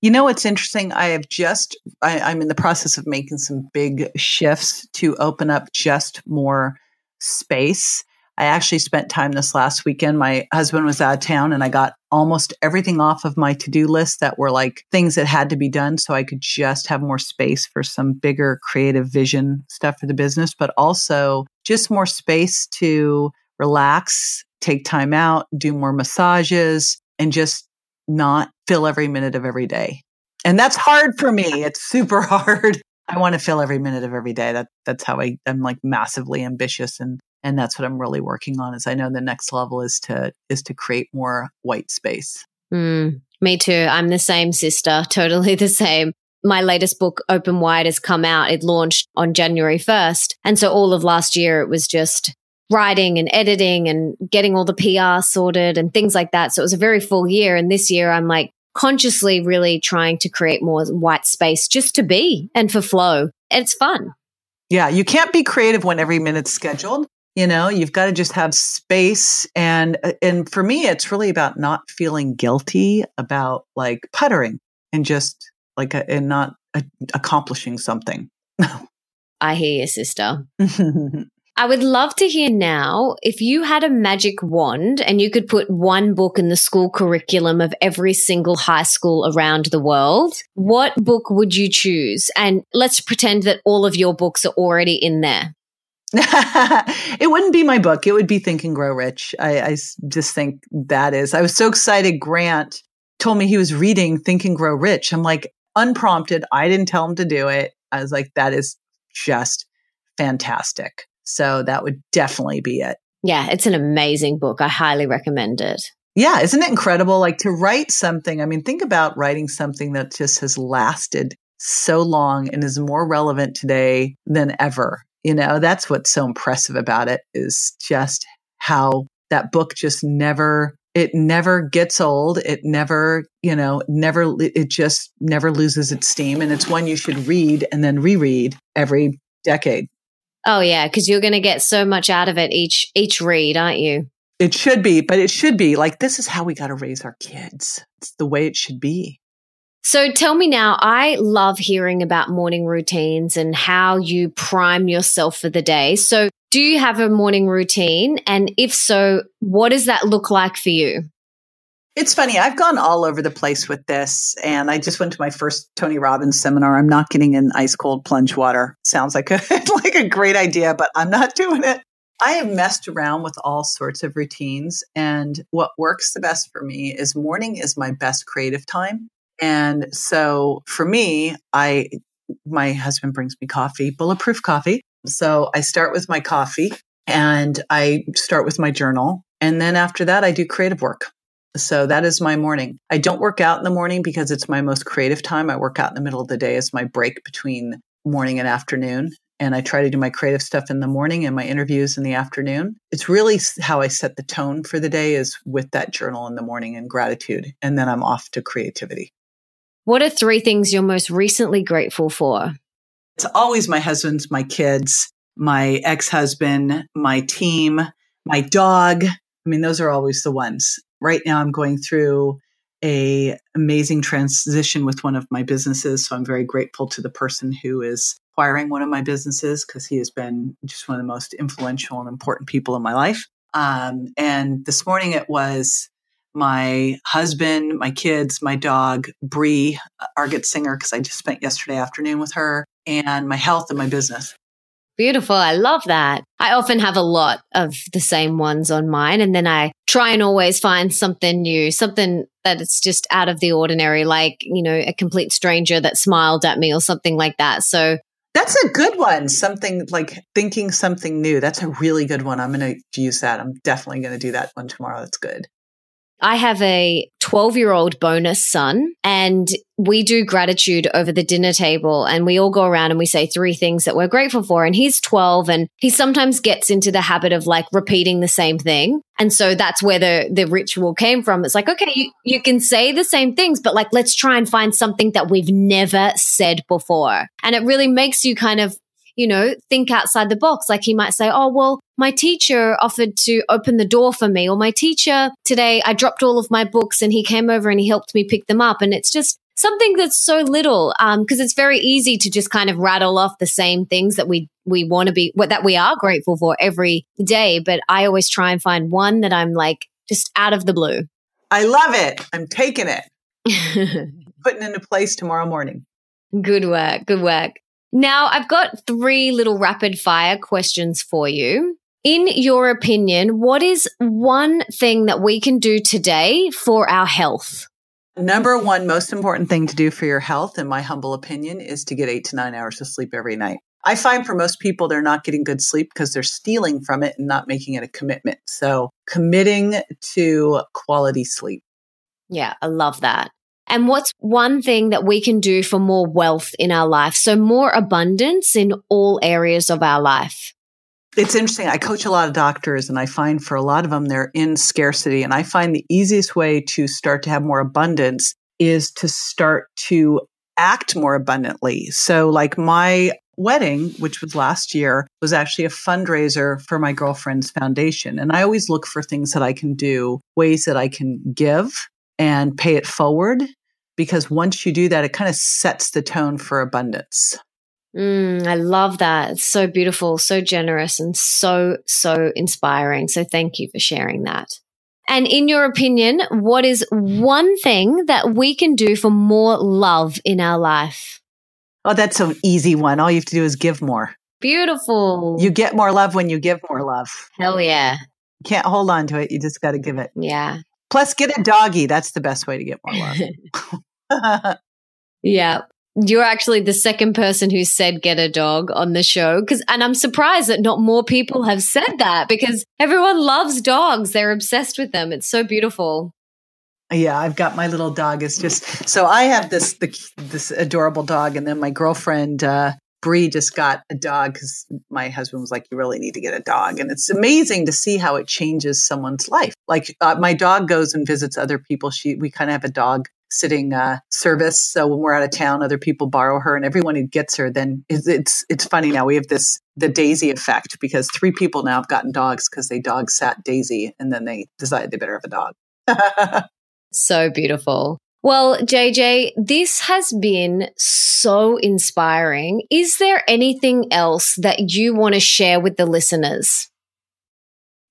[SPEAKER 2] You know, it's interesting. I have just, I, I'm in the process of making some big shifts to open up just more space I actually spent time this last weekend. My husband was out of town and I got almost everything off of my to do list that were like things that had to be done so I could just have more space for some bigger creative vision stuff for the business, but also just more space to relax, take time out, do more massages, and just not fill every minute of every day. And that's hard for me. It's super hard. I want to fill every minute of every day. That that's how I, I'm like massively ambitious and and that's what i'm really working on is i know the next level is to is to create more white space.
[SPEAKER 1] Mm, me too. I'm the same sister. Totally the same. My latest book open wide has come out. It launched on january 1st and so all of last year it was just writing and editing and getting all the pr sorted and things like that. So it was a very full year. And this year i'm like consciously really trying to create more white space just to be and for flow. It's fun.
[SPEAKER 2] Yeah, you can't be creative when every minute's scheduled you know? You've got to just have space and uh, and for me it's really about not feeling guilty about like puttering and just like a, and not a, accomplishing something.
[SPEAKER 1] I hear you sister I would love to hear now if you had a magic wand and you could put one book in the school curriculum of every single high school around the world, what book would you choose? And let's pretend that all of your books are already in there.
[SPEAKER 2] it wouldn't be my book. It would be Think and Grow Rich. I, I, just think that is. I was so excited. Grant told me he was reading Think and Grow Rich. I'm like, unprompted. I didn't tell him to do it. I was like, that is just fantastic. So that would definitely be it.
[SPEAKER 1] Yeah, it's an amazing book. I highly recommend it.
[SPEAKER 2] Yeah, isn't it incredible? Like to write something. I mean, think about writing something that just has lasted so long and is more relevant today than ever. You know, that's what's so impressive about it is just how that book just never it never gets old. It never, you know, never it just never loses its steam and it's one you should read and then reread every decade.
[SPEAKER 1] Oh yeah, cuz you're going to get so much out of it each each read, aren't you?
[SPEAKER 2] It should be, but it should be like this is how we got to raise our kids. It's the way it should be.
[SPEAKER 1] So tell me now, I love hearing about morning routines and how you prime yourself for the day. So do you have a morning routine? And if so, what does that look like for you?
[SPEAKER 2] It's funny. I've gone all over the place with this. And I just went to my first Tony Robbins seminar. I'm not getting in ice cold plunge water. Sounds like a, like a great idea, but I'm not doing it. I have messed around with all sorts of routines. And what works the best for me is morning is my best creative time. And so for me, I, my husband brings me coffee, bulletproof coffee. So I start with my coffee and I start with my journal. And then after that, I do creative work. So that is my morning. I don't work out in the morning because it's my most creative time. I work out in the middle of the day as my break between morning and afternoon. And I try to do my creative stuff in the morning and my interviews in the afternoon. It's really how I set the tone for the day is with that journal in the morning and gratitude. And then I'm off to creativity.
[SPEAKER 1] What are three things you're most recently grateful for?
[SPEAKER 2] It's always my husband's, my kids, my ex husband, my team, my dog. I mean, those are always the ones. Right now, I'm going through a amazing transition with one of my businesses, so I'm very grateful to the person who is acquiring one of my businesses because he has been just one of the most influential and important people in my life. Um, and this morning it was my husband, my kids, my dog, Bree, good singer, because I just spent yesterday afternoon with her, and my health and my business.
[SPEAKER 1] Beautiful. I love that. I often have a lot of the same ones on mine, and then I try and always find something new, something that it's just out of the ordinary, like, you know, a complete stranger that smiled at me or something like that. So
[SPEAKER 2] that's a good one. Something like thinking something new. That's a really good one. I'm going to use that. I'm definitely going to do that one tomorrow. That's good.
[SPEAKER 1] I have a 12 year old bonus son and we do gratitude over the dinner table and we all go around and we say three things that we're grateful for. And he's 12 and he sometimes gets into the habit of like repeating the same thing. And so that's where the, the ritual came from. It's like, okay, you, you can say the same things, but like, let's try and find something that we've never said before. And it really makes you kind of you know, think outside the box. Like he might say, Oh, well, my teacher offered to open the door for me, or my teacher today, I dropped all of my books and he came over and he helped me pick them up. And it's just something that's so little, um, because it's very easy to just kind of rattle off the same things that we, we want to be, what that we are grateful for every day. But I always try and find one that I'm like just out of the blue.
[SPEAKER 2] I love it. I'm taking it. Putting into place tomorrow morning.
[SPEAKER 1] Good work. Good work. Now, I've got three little rapid fire questions for you. In your opinion, what is one thing that we can do today for our health?
[SPEAKER 2] Number one most important thing to do for your health, in my humble opinion, is to get eight to nine hours of sleep every night. I find for most people, they're not getting good sleep because they're stealing from it and not making it a commitment. So, committing to quality sleep.
[SPEAKER 1] Yeah, I love that. And what's one thing that we can do for more wealth in our life? So more abundance in all areas of our life.
[SPEAKER 2] It's interesting. I coach a lot of doctors and I find for a lot of them, they're in scarcity. And I find the easiest way to start to have more abundance is to start to act more abundantly. So like my wedding, which was last year, was actually a fundraiser for my girlfriend's foundation. And I always look for things that I can do, ways that I can give and pay it forward because once you do that, it kind of sets the tone for abundance.
[SPEAKER 1] Mm, I love that. It's so beautiful, so generous, and so, so inspiring. So thank you for sharing that. And in your opinion, what is one thing that we can do for more love in our life?
[SPEAKER 2] Oh, that's an easy one. All you have to do is give more.
[SPEAKER 1] Beautiful.
[SPEAKER 2] You get more love when you give more love.
[SPEAKER 1] Hell yeah.
[SPEAKER 2] You can't hold on to it. You just got to give it.
[SPEAKER 1] Yeah.
[SPEAKER 2] Plus, get a doggy. That's the best way to get more love.
[SPEAKER 1] yeah. You're actually the second person who said get a dog on the show. Cause, and I'm surprised that not more people have said that because everyone loves dogs. They're obsessed with them. It's so beautiful.
[SPEAKER 2] Yeah, I've got my little dog. It's just so I have this the, this adorable dog, and then my girlfriend uh, Bree just got a dog because my husband was like, "You really need to get a dog," and it's amazing to see how it changes someone's life. Like uh, my dog goes and visits other people. She we kind of have a dog sitting uh, service. So when we're out of town, other people borrow her, and everyone who gets her, then it's, it's it's funny now. We have this the Daisy effect because three people now have gotten dogs because they dog sat Daisy, and then they decided they better have a dog.
[SPEAKER 1] so beautiful. Well, JJ, this has been so inspiring. Is there anything else that you want to share with the listeners?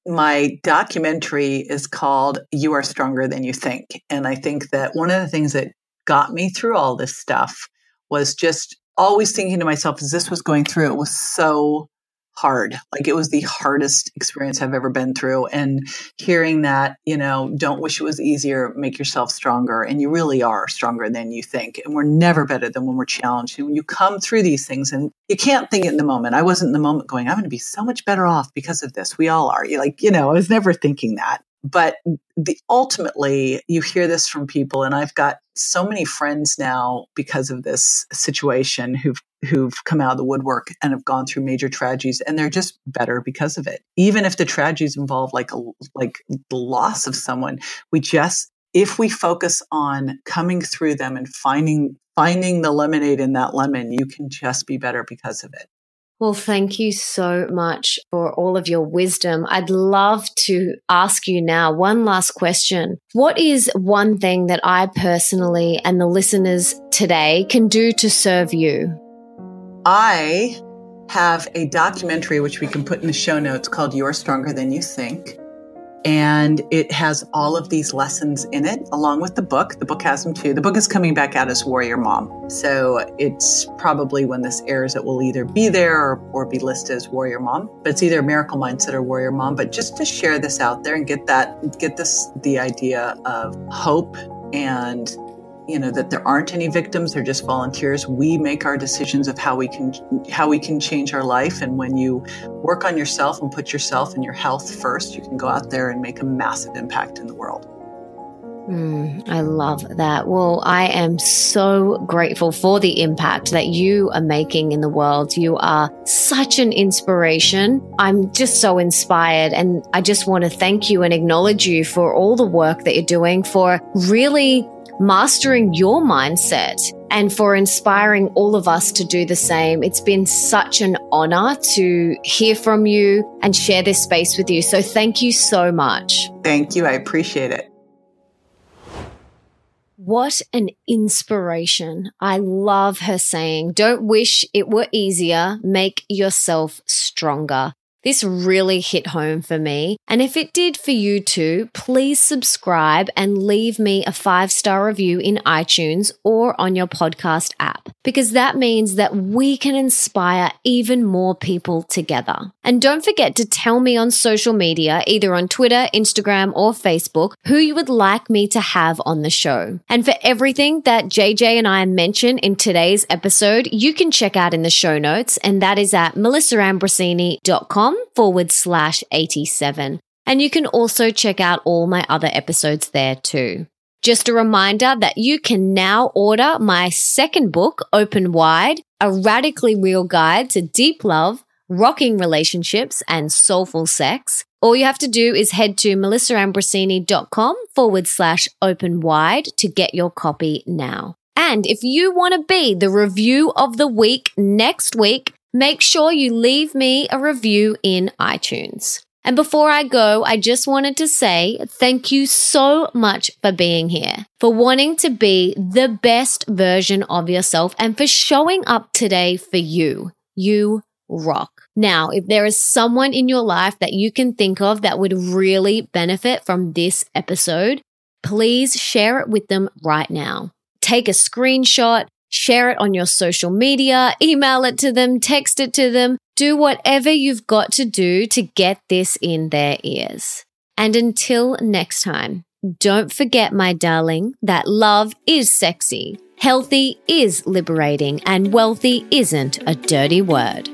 [SPEAKER 2] My documentary is called You Are Stronger Than You Think. And I think that one of the things that got me through all this stuff was just always thinking to myself as this was going through, it was so hard. Like it was the hardest experience I've ever been through. And hearing that, you know, don't wish it was easier, make yourself stronger. And you really are stronger than you think. And we're never better than when we're challenged. And when you come through these things and you can't think it in the moment. I wasn't in the moment going, I'm going to be so much better off because of this. We all are. You're like, you know, I was never thinking that. But the ultimately you hear this from people and I've got so many friends now because of this situation who've who've come out of the woodwork and have gone through major tragedies and they're just better because of it. Even if the tragedies involve like a like the loss of someone we just if we focus on coming through them and finding finding the lemonade in that lemon you can just be better because of it
[SPEAKER 1] well, thank you so much for all of your wisdom. I'd love to ask you now one last question. What is one thing that I personally and the listeners today can do to serve you?
[SPEAKER 2] I have a documentary which we can put in the show notes called You're Stronger Than You Think. And it has all of these lessons in it, along with the book. The book has them too. The book is coming back out as Warrior Mom. So it's probably when this airs, it will either be there or, or be listed as Warrior Mom. But it's either Miracle Mindset or Warrior Mom. But just to share this out there and get that, get this, the idea of hope and you know that there aren't any victims they're just volunteers we make our decisions of how we can how we can change our life and when you work on yourself and put yourself and your health first you can go out there and make a massive impact in the world
[SPEAKER 1] Mm, I love that. Well, I am so grateful for the impact that you are making in the world. You are such an inspiration. I'm just so inspired. And I just want to thank you and acknowledge you for all the work that you're doing, for really mastering your mindset and for inspiring all of us to do the same. It's been such an honor to hear from you and share this space with you. So thank you so much.
[SPEAKER 2] Thank you. I appreciate it.
[SPEAKER 1] What an inspiration. I love her saying, don't wish it were easier, make yourself stronger. This really hit home for me. And if it did for you too, please subscribe and leave me a five star review in iTunes or on your podcast app, because that means that we can inspire even more people together. And don't forget to tell me on social media, either on Twitter, Instagram, or Facebook, who you would like me to have on the show. And for everything that JJ and I mention in today's episode, you can check out in the show notes, and that is at melissaambrosini.com forward slash 87. And you can also check out all my other episodes there too. Just a reminder that you can now order my second book, Open Wide, a radically real guide to deep love, rocking relationships, and soulful sex. All you have to do is head to melissaambrosini.com forward slash open wide to get your copy now. And if you want to be the review of the week next week, make sure you leave me a review in iTunes. And before I go, I just wanted to say thank you so much for being here, for wanting to be the best version of yourself, and for showing up today for you. You rock. Now, if there is someone in your life that you can think of that would really benefit from this episode, please share it with them right now. Take a screenshot, Share it on your social media, email it to them, text it to them, do whatever you've got to do to get this in their ears. And until next time, don't forget, my darling, that love is sexy, healthy is liberating, and wealthy isn't a dirty word.